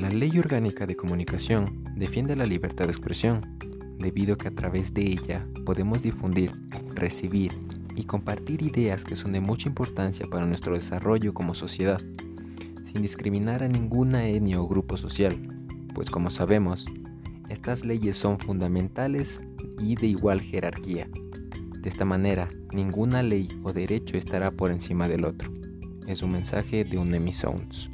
La Ley Orgánica de Comunicación defiende la libertad de expresión, debido a que a través de ella podemos difundir, recibir y compartir ideas que son de mucha importancia para nuestro desarrollo como sociedad, sin discriminar a ninguna etnia o grupo social, pues como sabemos, estas leyes son fundamentales y de igual jerarquía. De esta manera, ninguna ley o derecho estará por encima del otro. Es un mensaje de un Sounds.